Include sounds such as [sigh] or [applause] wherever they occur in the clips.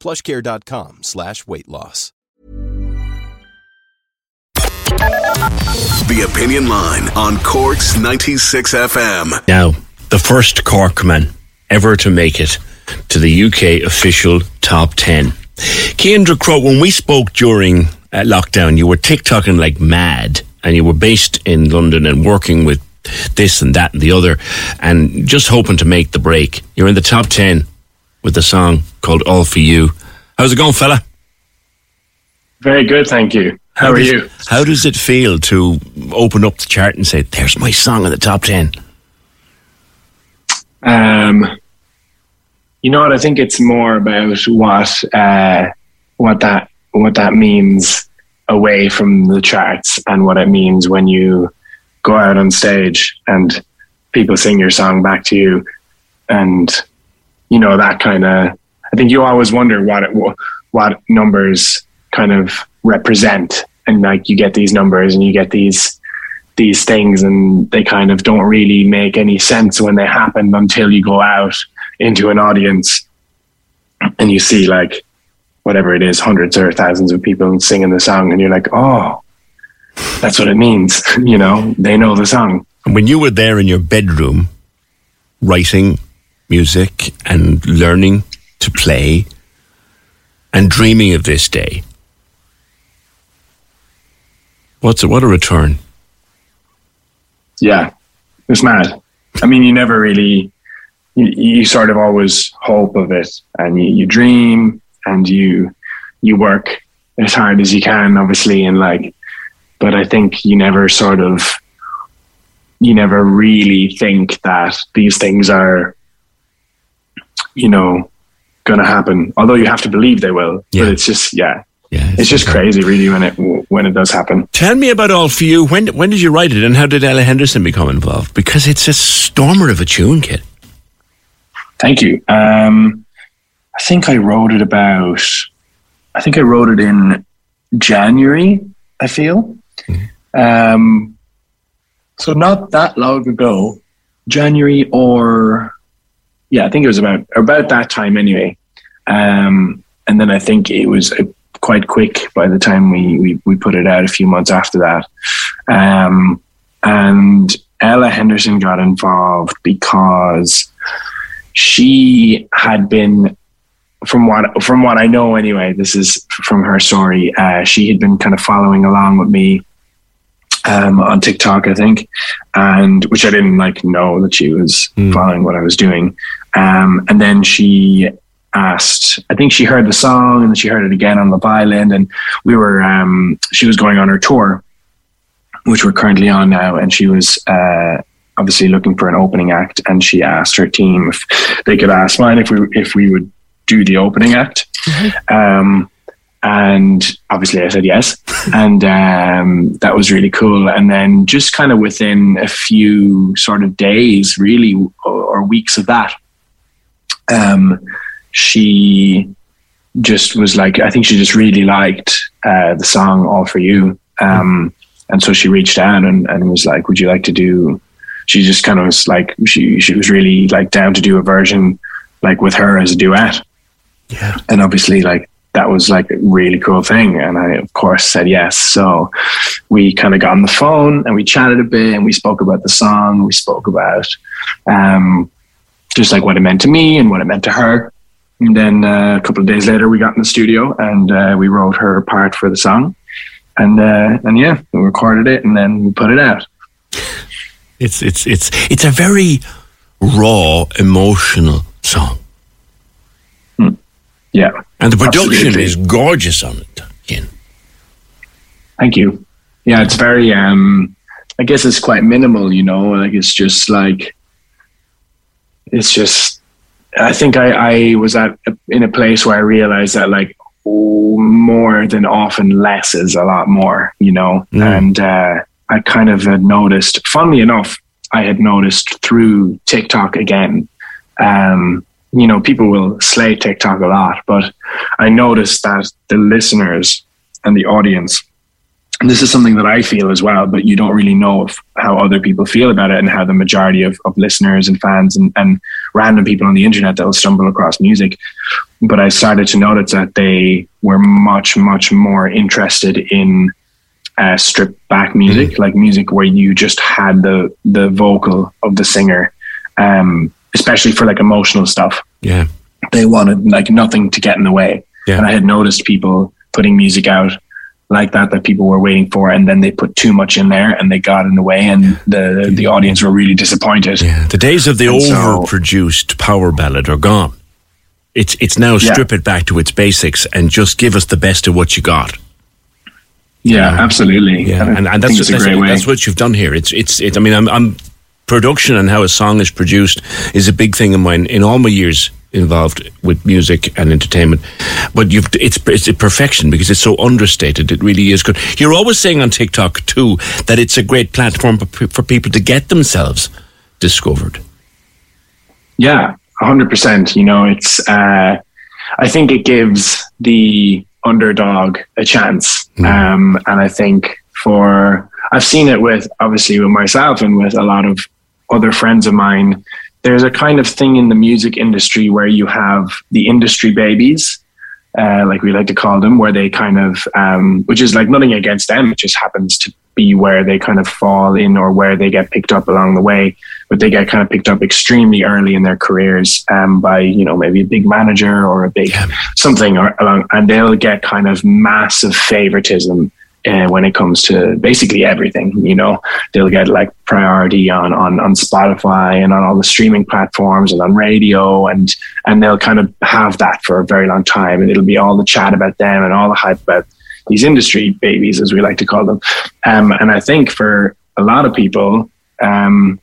plushcare.com slash weight loss. The Opinion Line on Cork's 96 FM. Now, the first Corkman ever to make it to the UK official top 10. Cian Ducrot, when we spoke during uh, lockdown, you were TikToking like mad and you were based in London and working with this and that and the other and just hoping to make the break. You're in the top 10 with a song called All For You. How's it going, fella? Very good, thank you. How, How are does- you? How does it feel to open up the chart and say, there's my song in the top 10? Um, you know what? I think it's more about what uh, what that what that means away from the charts and what it means when you go out on stage and people sing your song back to you, and you know that kind of. I think you always wonder what it, what numbers kind of represent, and like you get these numbers and you get these these things and they kind of don't really make any sense when they happen until you go out into an audience and you see like whatever it is hundreds or thousands of people singing the song and you're like oh that's what it means [laughs] you know they know the song when you were there in your bedroom writing music and learning to play and dreaming of this day, what's a, what a return. yeah it's mad i mean you never really you, you sort of always hope of it and you, you dream and you you work as hard as you can obviously and like but i think you never sort of you never really think that these things are you know gonna happen although you have to believe they will Yeah. but it's just yeah Yeah, it's just crazy really when it when it does happen Tell me about All For You. When, when did you write it and how did Ella Henderson become involved? Because it's a stormer of a tune, kid. Thank you. Um, I think I wrote it about. I think I wrote it in January. I feel. Um, so not that long ago, January or yeah, I think it was about about that time anyway. Um, and then I think it was uh, quite quick by the time we, we we put it out a few months after that. Um, and Ella Henderson got involved because she had been from what from what I know anyway this is from her story uh, she had been kind of following along with me um, on TikTok I think and which I didn't like know that she was following what I was doing. Um, and then she asked I think she heard the song and then she heard it again on the violin and we were um, she was going on her tour which we're currently on now. And she was uh, obviously looking for an opening act and she asked her team if they could ask mine if we if we would do the opening act. Um, and obviously I said yes. [laughs] And um, that was really cool. And then just kind of within a few sort of days really or, or weeks of that um, she just was like I think she just really liked uh, the song All for You. Um, and so she reached out and, and was like would you like to do she just kind of was like she she was really like down to do a version like with her as a duet. Yeah. and obviously like that was like a really cool thing and i of course said yes so we kind of got on the phone and we chatted a bit and we spoke about the song we spoke about um just like what it meant to me and what it meant to her And then uh, a couple of days later, we got in the studio and uh, we wrote her part for the song. And uh, and yeah, we recorded it and then we put it out. It's it's it's it's a very raw, emotional song. Yeah. And the production Absolutely. is gorgeous on it, Ken. Thank you. Yeah, it's very. um I guess it's quite minimal. You know, like it's just like. It's just. I think I I was at in a place where I realized that like oh, more than often less is a lot more. You know, Mm. and uh, I kind of had noticed. Funnily enough, I had noticed through TikTok again. Um, you know, people will slay TikTok a lot, but I noticed that the listeners and the audience and this is something that I feel as well, but you don't really know how other people feel about it and how the majority of, of listeners and fans and, and random people on the internet that will stumble across music. But I started to notice that they were much, much more interested in uh, stripped back music, like music where you just had the the vocal of the singer, um, especially for like emotional stuff Yeah. they wanted like nothing to get in the way. Yeah. And I had noticed people putting music out like that that people were waiting for, and then they put too much in there and they got in the way, and the the audience were really disappointed. Yeah. The days of the And so- overproduced power ballad are gone. It's it's now Yeah. strip it back to its basics and just give us the best of what you got. Yeah, absolutely. Yeah, and, and that's a that's, way. that's what you've done here. It's it's it, I mean, I'm, I'm production and how a song is produced is a big thing in mine in all my years involved with music and entertainment. But you've it's it's a perfection because it's so understated. It really is good. You're always saying on TikTok too that it's a great platform for, for people to get themselves discovered. Yeah, hundred percent. You know, it's. Uh, I think it gives the underdog a chance, um, and I think for I've seen it with obviously with myself and with a lot of other friends of mine. There's a kind of thing in the music industry where you have the industry babies, uh, like we like to call them, where they kind of, um, which is like nothing against them. It just happens to be where they kind of fall in or where they get picked up along the way. But they get kind of picked up extremely early in their careers um, by, you know, maybe a big manager or a big something or along, and they'll get kind of massive favoritism. Uh, when it comes to basically everything, you know, they'll get like priority on, on on Spotify and on all the streaming platforms and on radio, and and they'll kind of have that for a very long time, and it'll be all the chat about them and all the hype about these industry babies, as we like to call them. Um, and I think for a lot of people, um,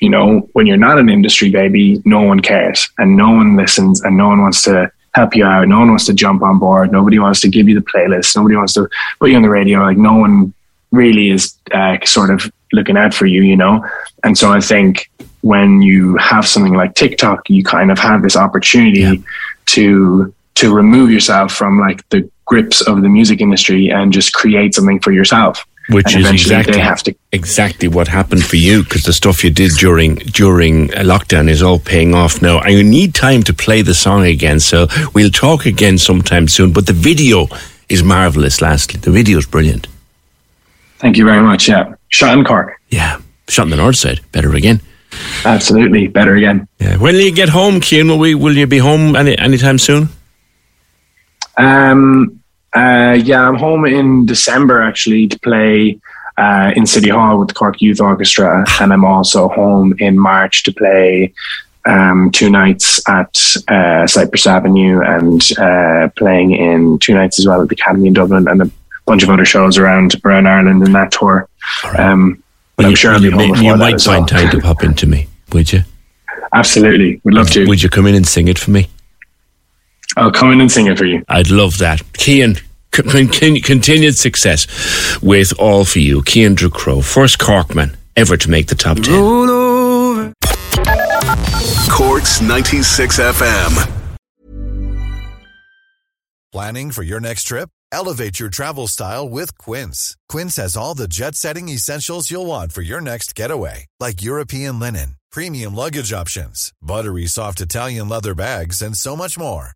you know, when you're not an industry baby, no one cares and no one listens and no one wants to help you out. No one wants to jump on board. Nobody wants to give you the playlist. Nobody wants to put you on the radio. Like no one really is uh, sort of looking out for you, you know? And so I think when you have something like TikTok, you kind of have this opportunity to, to remove yourself from like the grips of the music industry and just create something for yourself. Which And is exactly have to exactly what happened for you because the stuff you did during during a lockdown is all paying off now. And you need time to play the song again, so we'll talk again sometime soon. But the video is marvelous. Lastly, the video is brilliant. Thank you very much. Yeah. Shot in Cork. Yeah, shot on the north side, better again. Absolutely. Better again. Yeah. When will you get home, Cian? Will we? Will you be home any anytime soon? Um, uh, yeah, I'm home in December actually to play uh, in City Hall with the Cork Youth Orchestra, and I'm also home in March to play um, two nights at uh, Cypress Avenue and uh, playing in two nights as well at the Academy in Dublin and a bunch of other shows around around Ireland in that tour. Um, but Will I'm you- sure I'll be you, home before you might find well. time to pop into me, would you? Absolutely, would love to. Would you come in and sing it for me? I'll come in and sing it for you. I'd love that. C- con- continued success with all for you. Cian Ducrot, first Corkman ever to make the top 10. Corks 96 FM. Planning for your next trip? Elevate your travel style with Quince. Quince has all the jet setting essentials you'll want for your next getaway, like European linen, premium luggage options, buttery soft Italian leather bags, and so much more.